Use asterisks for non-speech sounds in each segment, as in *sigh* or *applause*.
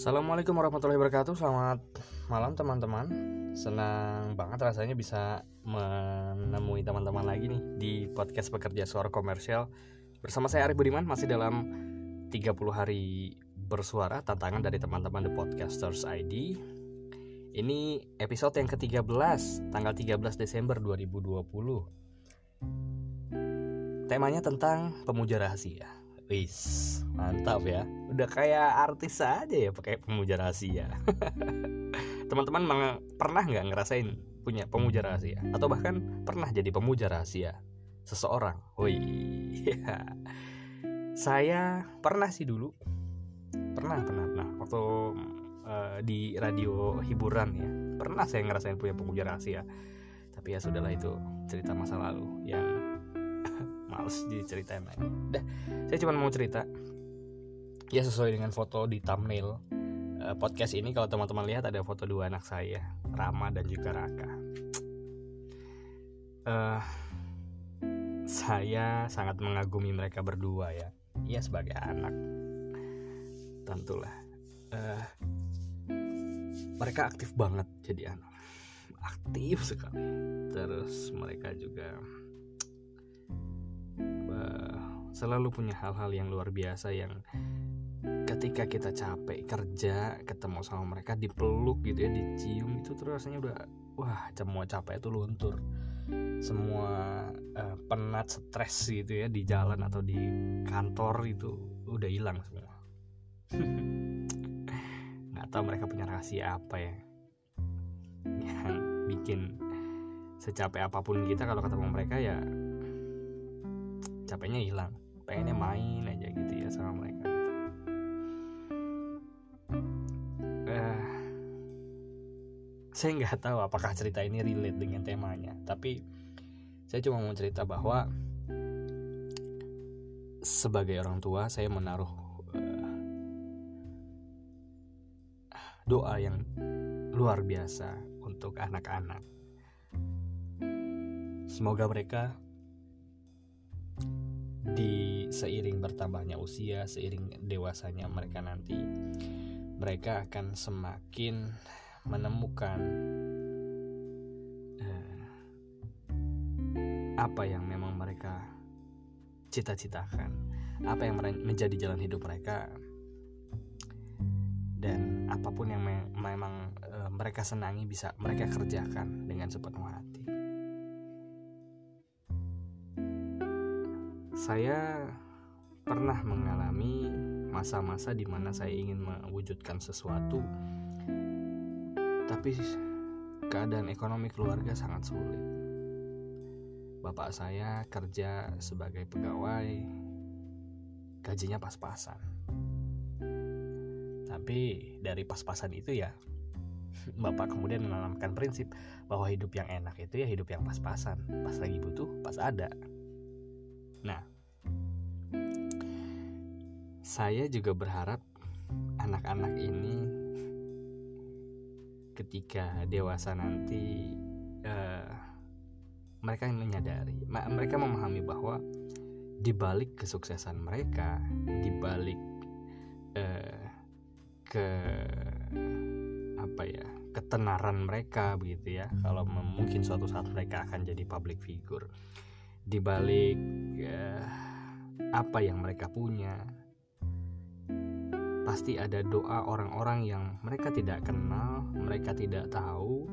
Assalamualaikum warahmatullahi wabarakatuh. Selamat malam teman-teman. Senang banget rasanya bisa menemui teman-teman lagi nih Di podcast Pekerja Suara Komersial. Bersama saya Arif Budiman Masih dalam 30 hari bersuara Tantangan dari teman-teman The Podcasters ID Ini episode yang ke-13 Tanggal 13 Desember 2020 Temanya tentang pemuja rahasia Wis, mantap ya. Udah kayak artis aja ya pakai pemuja rahasia. *laughs* Teman-teman pernah nggak ngerasain punya pemuja rahasia atau bahkan pernah jadi pemuja rahasia seseorang? Wih, *laughs* saya pernah sih dulu. Pernah, pernah, pernah. Waktu uh, di radio hiburan ya, pernah saya ngerasain punya pemuja rahasia. Tapi ya sudahlah itu cerita masa lalu yang males diceritain lagi. Dah saya cuma mau cerita. Ya sesuai dengan foto di thumbnail uh, podcast ini kalau teman-teman lihat ada foto dua anak saya Rama dan juga Raka. Uh, saya sangat mengagumi mereka berdua ya. Ya sebagai anak. Tentulah. Uh, mereka aktif banget jadi anak. Aktif sekali. Terus mereka juga selalu punya hal-hal yang luar biasa yang ketika kita capek kerja ketemu sama mereka dipeluk gitu ya dicium itu terus rasanya udah wah semua capek itu luntur. Semua uh, penat stres gitu ya di jalan atau di kantor itu udah hilang semua. *laughs* Nggak tahu mereka punya rahasia apa ya. Yang bikin secapek apa pun kita kalau ketemu mereka ya capeknya hilang pengennya main aja gitu ya sama mereka gitu. Uh, saya nggak tahu apakah cerita ini relate dengan temanya tapi saya cuma mau cerita bahwa sebagai orang tua saya menaruh uh, doa yang luar biasa untuk anak-anak semoga mereka di seiring bertambahnya usia, seiring dewasanya mereka nanti, mereka akan semakin menemukan uh, apa yang memang mereka cita-citakan, apa yang menjadi jalan hidup mereka, dan apa pun yang me memang uh, mereka senangi bisa mereka kerjakan dengan sepenuh hati. Saya pernah mengalami masa-masa di mana saya ingin mewujudkan sesuatu, tapi keadaan ekonomi keluarga sangat sulit. Bapak saya kerja sebagai pegawai, gajinya pas-pasan. Tapi dari pas-pasan itu ya, Bapak kemudian menanamkan prinsip bahwa hidup yang enak itu ya hidup yang pas-pasan. Pas lagi butuh, pas ada. Nah, saya juga berharap anak-anak ini ketika dewasa nanti uh, mereka menyadari, mereka memahami bahwa di balik kesuksesan mereka, di balik uh, ke apa ya ketenaran mereka begitu ya, kalau mungkin suatu saat mereka akan jadi public figure, di balik uh, apa yang mereka punya, pasti ada doa orang-orang yang mereka tidak kenal, mereka tidak tahu,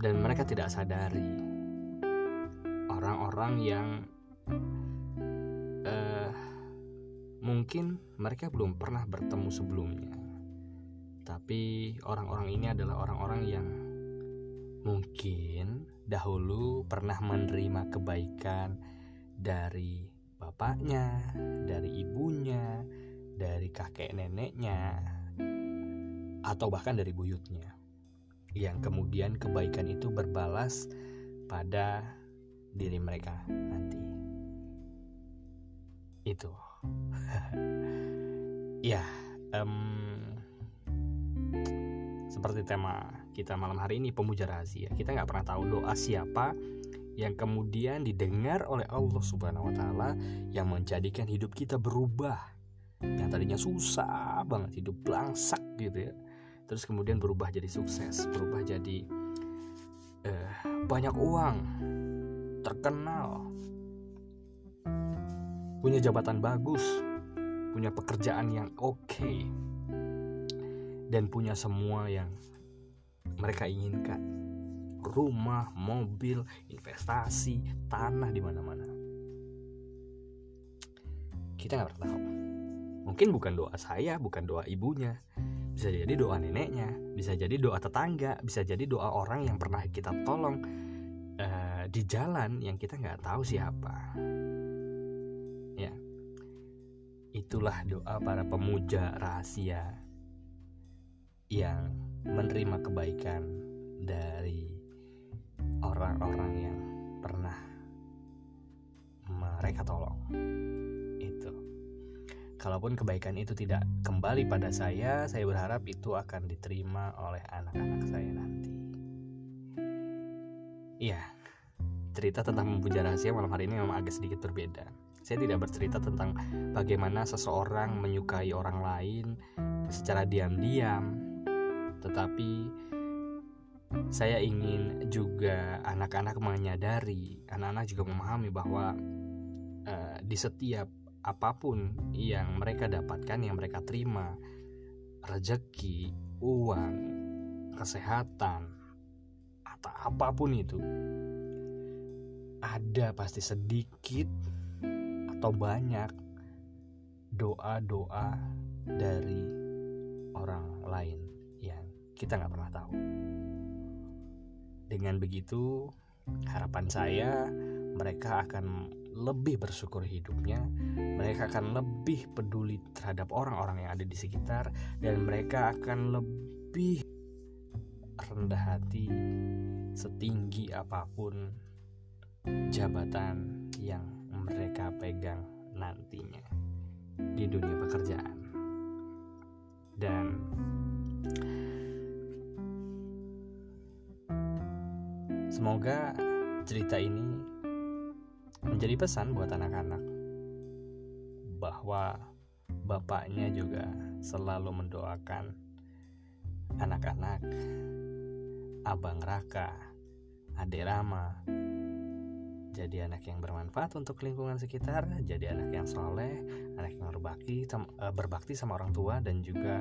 dan mereka tidak sadari. Orang-orang yang uh, mungkin mereka belum pernah bertemu sebelumnya, tapi orang-orang ini adalah orang-orang yang mungkin dahulu pernah menerima kebaikan dari bapaknya, dari ibunya, dari kakek neneknya. Atau bahkan dari buyutnya. Yang kemudian kebaikan itu berbalas pada diri mereka nanti. Itu. *laughs* Ya um, seperti tema kita malam hari ini pemuja rahasia. Kita nggak pernah tahu doa siapa yang kemudian didengar oleh Allah Subhanahu Wa Taala yang menjadikan hidup kita berubah yang tadinya susah banget hidup belangsak gitu ya terus kemudian berubah jadi sukses berubah jadi uh, banyak uang terkenal punya jabatan bagus punya pekerjaan yang oke okay, dan punya semua yang mereka inginkan rumah, mobil, investasi, tanah di mana-mana. Kita nggak pernah tahu. Mungkin bukan doa saya, bukan doa ibunya, bisa jadi doa neneknya, bisa jadi doa tetangga, bisa jadi doa orang yang pernah kita tolong uh, di jalan yang kita nggak tahu siapa. Ya, itulah doa para pemuja rahasia yang menerima kebaikan dari orang-orang yang pernah mereka tolong kalaupun kebaikan itu tidak kembali pada saya saya berharap itu akan diterima oleh anak-anak saya nanti. Iya cerita tentang memuja rahasia malam hari ini memang agak sedikit berbeda. Saya tidak bercerita tentang bagaimana seseorang menyukai orang lain secara diam-diam tetapi saya ingin juga anak-anak menyadari, anak-anak juga memahami bahwa uh, di setiap apa pun yang mereka dapatkan, yang mereka terima, rezeki, uang, kesehatan, atau apa pun itu, ada pasti sedikit atau banyak doa-doa dari orang lain yang kita nggak pernah tahu. Dengan begitu, harapan saya mereka akan lebih bersyukur hidupnya, mereka akan lebih peduli terhadap orang-orang yang ada di sekitar, dan mereka akan lebih rendah hati setinggi apa pun jabatan yang mereka pegang nantinya di dunia pekerjaan. Dan Semoga cerita ini menjadi pesan buat anak-anak. Bahwa bapaknya juga selalu mendoakan anak-anak. Abang Raka, Ade Rama jadi anak yang bermanfaat untuk lingkungan sekitar, jadi anak yang soleh, anak yang berbakti, eh, berbakti sama orang tua dan juga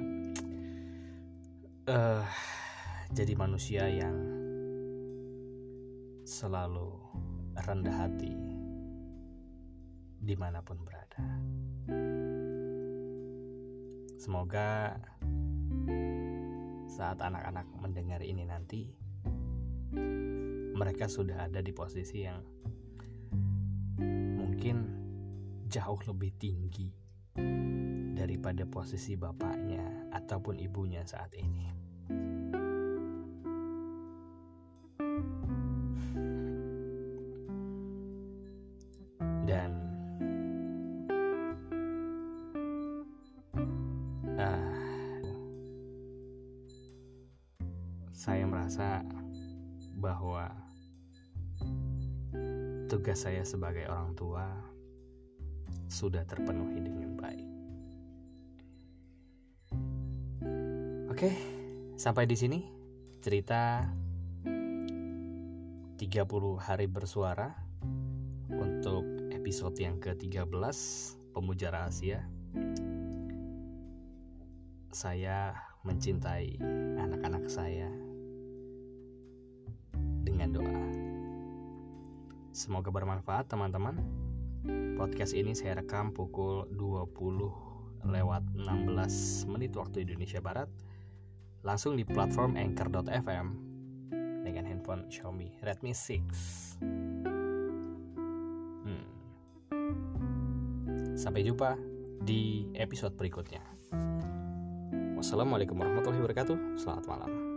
uh, jadi manusia yang selalu rendah hati di mana pun berada. Semoga saat anak-anak mendengar ini nanti, mereka sudah ada di posisi yang mungkin jauh lebih tinggi daripada posisi bapaknya ataupun ibunya saat ini. Saya merasa bahwa tugas saya sebagai orang tua sudah terpenuhi dengan baik. Oke, sampai di sini cerita 30 hari bersuara untuk episode yang ke-13 Pemuja Rahasia. Saya mencintai anak-anak saya Semoga bermanfaat teman-teman. Podcast ini saya rekam pukul 20 lewat 16 menit waktu Indonesia Barat langsung di platform anchor.fm dengan handphone Xiaomi Redmi 6. Hmm. Sampai jumpa di episode berikutnya. Wassalamualaikum warahmatullahi wabarakatuh. Selamat malam.